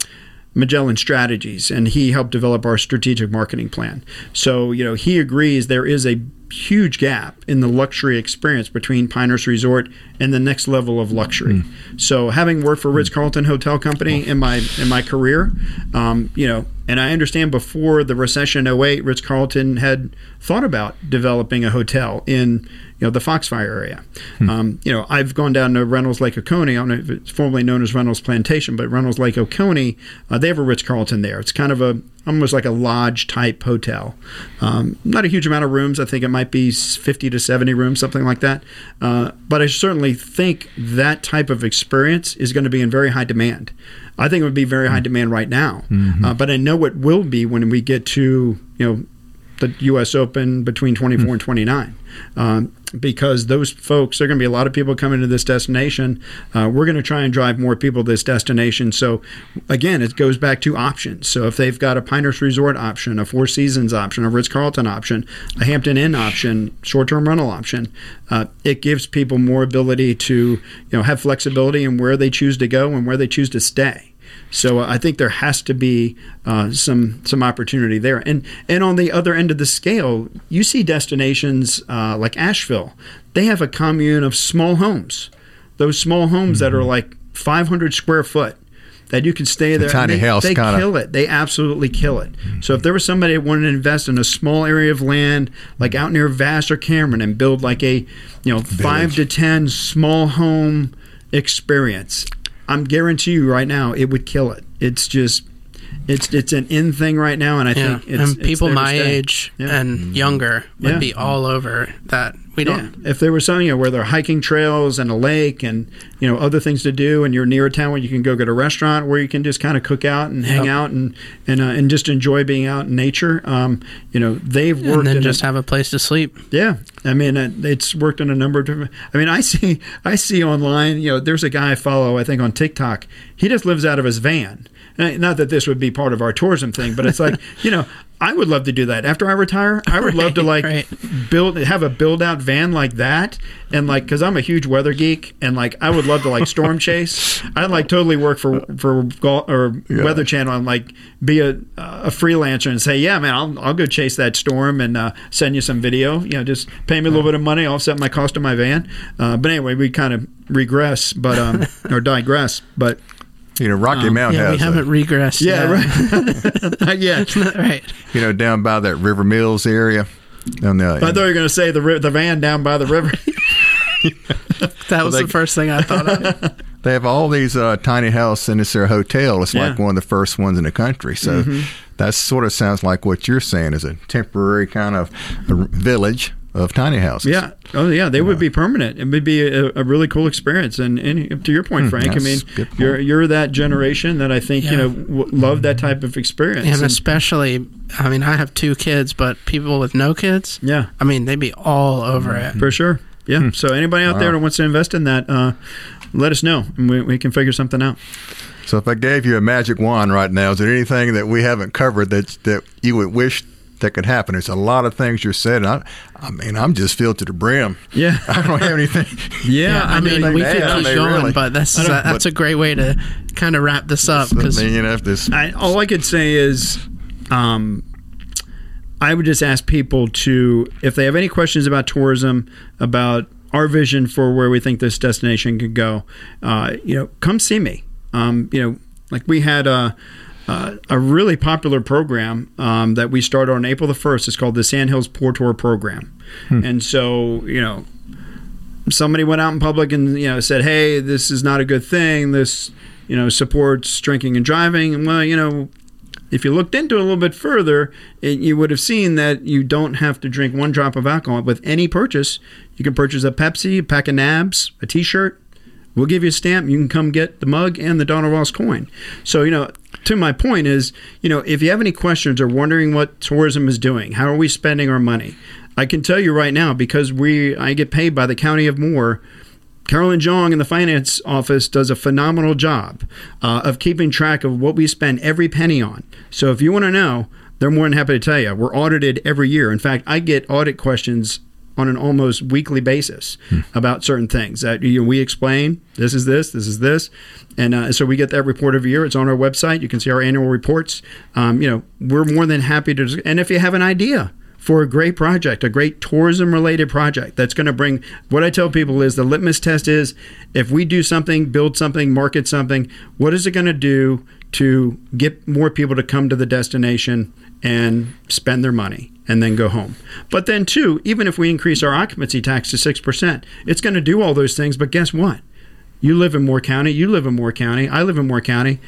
Magellan Strategies, and he helped develop our strategic marketing plan. So, you know, he agrees there is a huge gap in the luxury experience between Pinehurst Resort and the next level of luxury. So, having worked for Ritz Carlton Hotel Company in my in my career, um, you know, and I understand before the recession in 08, Ritz Carlton had thought about developing a hotel in you know the Foxfire area. Um, you know, I've gone down to Reynolds Lake Oconee. I don't know if it's formerly known as Reynolds Plantation, but Reynolds Lake Oconee, uh, they have a Ritz Carlton there. It's kind of a almost like a lodge type hotel. Um, not a huge amount of rooms. I think it might be 50 to 70 rooms, something like that. Uh, but I certainly think that type of experience is going to be in very high demand. I think it would be very high demand right now, uh, but I know it will be when we get to you know the U.S. Open between 24 and 29. Um, because those folks, there are going to be a lot of people coming to this destination. Uh, we're going to try and drive more people to this destination. So, again, it goes back to options. So, if they've got a Pinehurst Resort option, a Four Seasons option, a Ritz Carlton option, a Hampton Inn option, short term rental option, uh, it gives people more ability to you know have flexibility in where they choose to go and where they choose to stay. So uh, I think there has to be uh, some some opportunity there. And and on the other end of the scale, you see destinations uh, like Asheville. They have a commune of small homes. Those small homes that are like 500 square foot. that you can stay there. tiny they, house they kinda- kill it. They absolutely kill it. So if there was somebody that wanted to invest in a small area of land, like out near Vass or Cameron, and build like a you know five to ten small home experience, I'm guarantee you right now it would kill it. It's just. It's it's an in thing right now, and I Yeah, think it's, and people it's my stay. age Yeah. and mm-hmm. younger would Yeah. be all over that. We Yeah. don't. If there was something you know, where there are hiking trails and a lake and you know other things to do, and you're near a town where you can go get a restaurant where you can just kind of cook out and hang Yep. out and and uh, and just enjoy being out in nature. Um, you know, they've worked And then just a, have a place to sleep. yeah. I mean, uh, it's worked in a number of different. I mean, I see I see online. You know, there's a guy I follow. I think on TikTok. He just lives out of his van. Uh, Not that this would be part of our tourism thing, but it's like you know. I would love to do that after I retire. I would love to like Right, build have a build out van like that and like because i'm a huge weather geek and like i would love to like storm chase i'd like totally work for for Gol- or Yeah. weather channel and like be a a freelancer and say yeah man i'll, I'll go chase that storm and uh, send you some video you know just pay me a little bit of money offset my cost of my van uh, but anyway we kind of regress but um or digress but You know, Rocky Mountain Yeah, we has, a- haven't regressed. yeah, yet. right not yet right. you know, down by that River Mills area. On the, I thought you were going to say the the van down by the river. That was they- the first thing I thought of. They have all these uh, tiny houses, and it's their hotel. It's like Yeah. Mm-hmm. one of the first ones in the country. So that sort of sounds like what you're saying is a temporary kind of a r- village of tiny houses. Yeah. Oh, yeah. They would be permanent. It would be a, a really cool experience. And, and to your point, Frank, I mean, point. you're you're that generation that I think you know w- love that type of experience. And And- especially, I mean, I have two kids, but people with no kids, yeah, I mean, they'd be all over it. for sure. Yeah. Hmm. So anybody out there that wants to invest in that, uh, let us know, and we, we can figure something out. So if I gave you a magic wand right now, is there anything that we haven't covered that that you would wish that could happen? There's a lot of things you're saying. I, I mean, I'm just filled to the brim. Yeah. I don't have anything. Yeah. Yeah, I, mean, mean, we they- could keep going, really- but that's I a, don't- that's a great way to kind of wrap this up because you know, this I, all I could say is, um, I would just ask people to, if they have any questions about tourism, about our vision for where we think this destination could go, uh, you know, come see me. Um, you know, like we had a, a, a really popular program um, that we started on April the 1st. It's called the Sandhills Pour Tour Program. And so, you know, somebody went out in public and you know said, "Hey, this is not a good thing. This you know supports drinking and driving." And well, you know, if you looked into it a little bit further, it, you would have seen that you don't have to drink one drop of alcohol with any purchase. You can purchase a Pepsi, a pack of Nabs, a T-shirt. We'll give you a stamp. You can come get the mug and the Donald Ross coin. So you know. To my point is, you know, if you have any questions or wondering what tourism is doing, how are we spending our money? I can tell you right now because we I get paid by the county of Moore. Carolyn Jong in the finance office does a phenomenal job uh, of keeping track of what we spend every penny on. So if you want to know, they're more than happy to tell you. We're audited every year. In fact, I get audit questions on an almost weekly basis about certain things that you know, we explain. This is this, this is this, and uh, so we get that report every year. It's on our website. You can see our annual reports. Um, you know, we're more than happy to. And if you have an idea for a great project, a great tourism related project that's going to bring what I tell people is the litmus test is if we do something, build something, market something, what is it going to do to get more people to come to the destination and spend their money and then go home? But then, too, even if we increase our occupancy tax to 6%, it's going to do all those things. But guess what? You live in Moore County, you live in Moore County, I live in Moore County.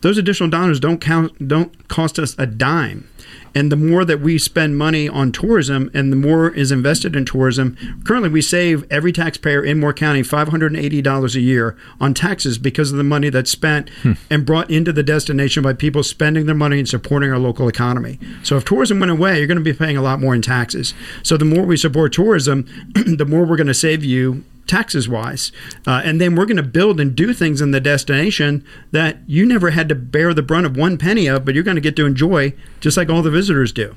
Those additional dollars don't count don't cost us a dime. And the more that we spend money on tourism and the more is invested in tourism, currently we save every taxpayer in Moore County $580 a year on taxes because of the money that's spent hmm. and brought into the destination by people spending their money and supporting our local economy. So if tourism went away, you're going to be paying a lot more in taxes. So the more we support tourism, the more we're going to save you taxes wise. Uh, and then we're going to build and do things in the destination that you never had to bear the brunt of one penny of, but you're going to get to enjoy just like all the visitors do.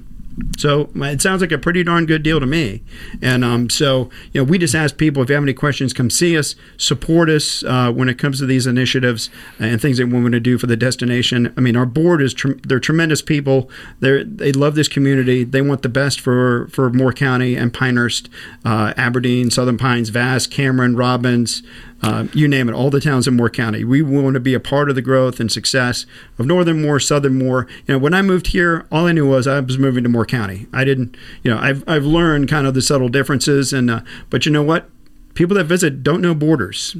So it sounds like a pretty darn good deal to me. And um, so, you know, we just ask people if you have any questions, come see us, support us uh, when it comes to these initiatives and things that we want to do for the destination. I mean, our board is tre- they're tremendous people. They they love this community. They want the best for for Moore County and Pinehurst, uh, Aberdeen, Southern Pines, Vass, Cameron, Robbins. Uh, you name it, all the towns in Moore County. We want to be a part of the growth and success of Northern Moore, Southern Moore. You know, when I moved here, all I knew was I was moving to Moore County. I didn't, you know, I've, I've learned kind of the subtle differences. And, uh, but you know what? People that visit don't know borders.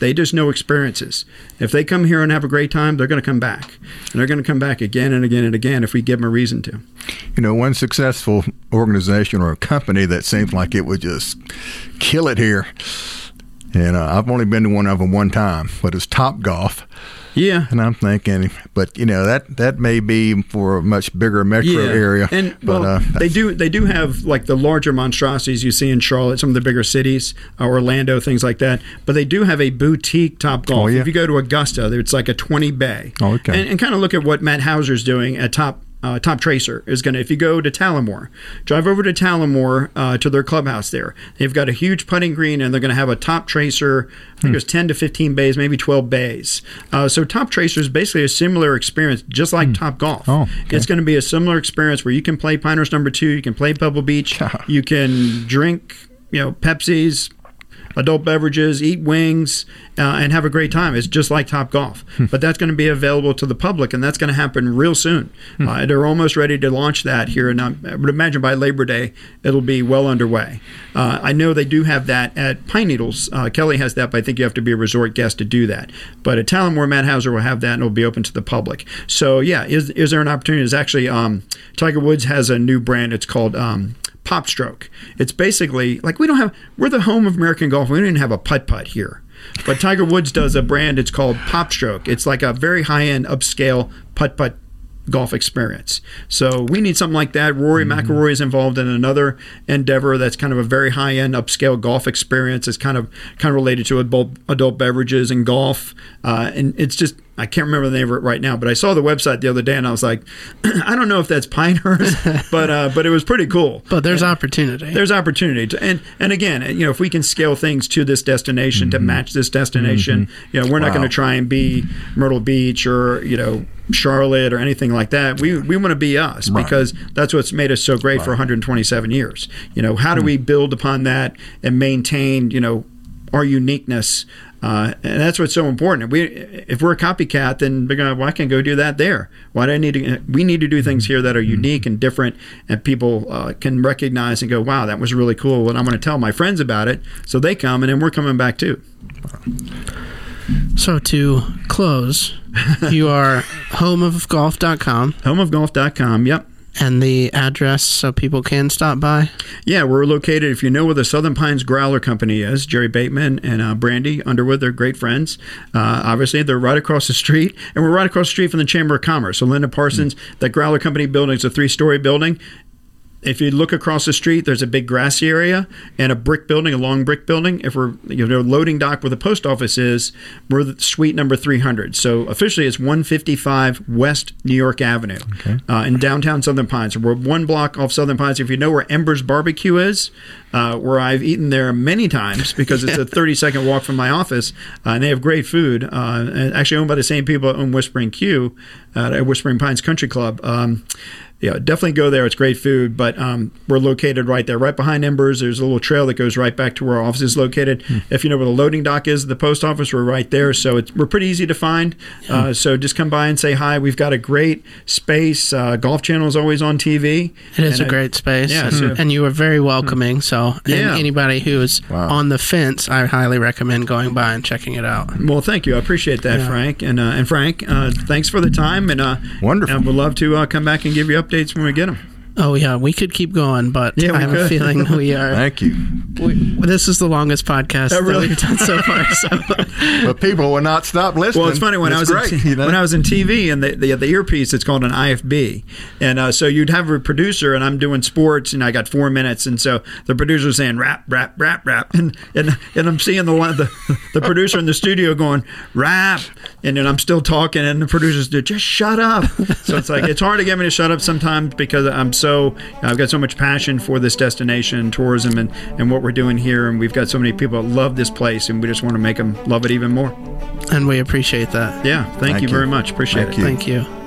They just know experiences. If they come here and have a great time, they're going to come back. And they're going to come back again and again and again if we give them a reason to. You know, one successful organization or a company that seems like it would just kill it here. And uh, I've only been to one of them one time, but it's Top Golf. Yeah. And I'm thinking, but you know that that may be for a much bigger metro yeah. area. And but, well, uh, they do they do have like the larger monstrosities you see in Charlotte, some of the bigger cities, uh, Orlando, things like that. But they do have a boutique Top Golf. Oh, yeah. If you go to Augusta, it's like a 20 bay. Oh, okay. And, and kind of look at what Matt Hauser's doing at Top uh, Top Tracer is going to, if you go to Talamore, drive over to Talamore uh, to their clubhouse there. They've got a huge putting green and they're going to have a Top Tracer, I think it's 10 to 15 bays, maybe 12 bays. Uh, so Top Tracer is basically a similar experience, just like Top Golf. Oh, okay. It's going to be a similar experience where you can play Pinehurst number two, you can play Pebble Beach, you can drink, you know, Pepsis, adult beverages, eat wings, uh, and have a great time. It's just like Top Golf. but that's going to be available to the public, and that's going to happen real soon. Uh, they're almost ready to launch that here, and I would imagine by Labor Day it'll be well underway. Uh, I know they do have that at Pine Needles. Uh, Kelly has that, but I think you have to be a resort guest to do that. But at Talamore, Matt Hauser will have that, and it'll be open to the public. So yeah, is is there an opportunity? Is actually um, Tiger Woods has a new brand. It's called. Um, Pop Stroke. It's basically like we don't have. We're the home of American golf. We don't even have a putt putt here. But Tiger Woods does a brand. It's called Pop Stroke. It's like a very high end, upscale putt putt golf experience. So we need something like that. Rory McIlroy is involved in another endeavor that's kind of a very high end, upscale golf experience. It's kind of kind of related to adult adult beverages and golf, uh, and it's just I can't remember the name of it right now, but I saw the website the other day and I was like, I don't know if that's Pinehurst, but uh, but it was pretty cool. But there's opportunity. There's opportunity, to, and and again, you know, if we can scale things to this destination to match this destination, you know, we're not going to try and be Myrtle Beach or you know Charlotte or anything like that. We we want to be us Right. because that's what's made us so great for 127 years. You know, how do Hmm. we build upon that and maintain you know our uniqueness? Uh, and that's what's so important. If we, if we're a copycat, then we're gonna, well, I can go do that there. Why do I need to? We need to do things here that are unique and different, and people uh, can recognize and go, "Wow, that was really cool." And I'm going to tell my friends about it, so they come, and then we're coming back too. So to close, you are homeofgolf.com Homeofgolf.com. Yep. And the address so people can stop by. Yeah, we're located. If you know where the Southern Pines Growler Company is, Jerry Bateman and uh, Brandy Underwood, they're great friends. Uh, obviously, they're right across the street, and we're right across the street from the Chamber of Commerce. So, Linda Parsons, that Growler Company building is a three-story building. If you look across the street, there's a big grassy area and a brick building, a long brick building. If we're you know loading dock where the post office is, we're the suite number 300. So officially, it's 155 West New York Avenue uh, in downtown Southern Pines. We're one block off Southern Pines. If you know where Embers Barbecue is, uh, where I've eaten there many times because it's a 30 second walk from my office, uh, and they have great food. Uh, and actually owned by the same people that own Whispering Q uh, at Whispering Pines Country Club. Um, yeah, definitely go there. It's great food, but um, we're located right there, right behind Embers. There's a little trail that goes right back to where our office is located. If you know where the loading dock is, the post office, we're right there. So it's, we're pretty easy to find. Uh, so just come by and say hi. We've got a great space. Uh, Golf Channel is always on TV. It is And a I- great space, Yeah, and, so- and you are very welcoming. So, Yeah. anybody who is Wow. on the fence, I highly recommend going by and checking it out. Well, thank you. I appreciate that, Yeah. Frank. And uh, and Frank, uh, thanks for the time. And uh, Wonderful. And we'd love to uh, come back and give you updates when we get them. Oh yeah, we could keep going, but Yeah, I have a feeling we are. Thank you. we, this is the longest podcast Oh, really? that we've done so far. So. But people will not stop listening. Well, it's funny when I was great, in you know? when I was in TV and the, the the earpiece. It's called an IFB, and uh, so you'd have a producer, and I'm doing sports, and I got four minutes, and so the producer's saying rap, rap, rap, rap, and and, and I'm seeing the, one- the the producer in the studio going rap, and then I'm still talking, and the producers do just shut up. So it's like it's hard to get me to shut up sometimes because I'm so I've got so much passion for this destination, tourism, and and what we're doing here, and we've got so many people that love this place, and we just want to make them love it even more. and we appreciate that. Yeah, thank, Thank you you. very much. Appreciate Thank it. you. Thank you.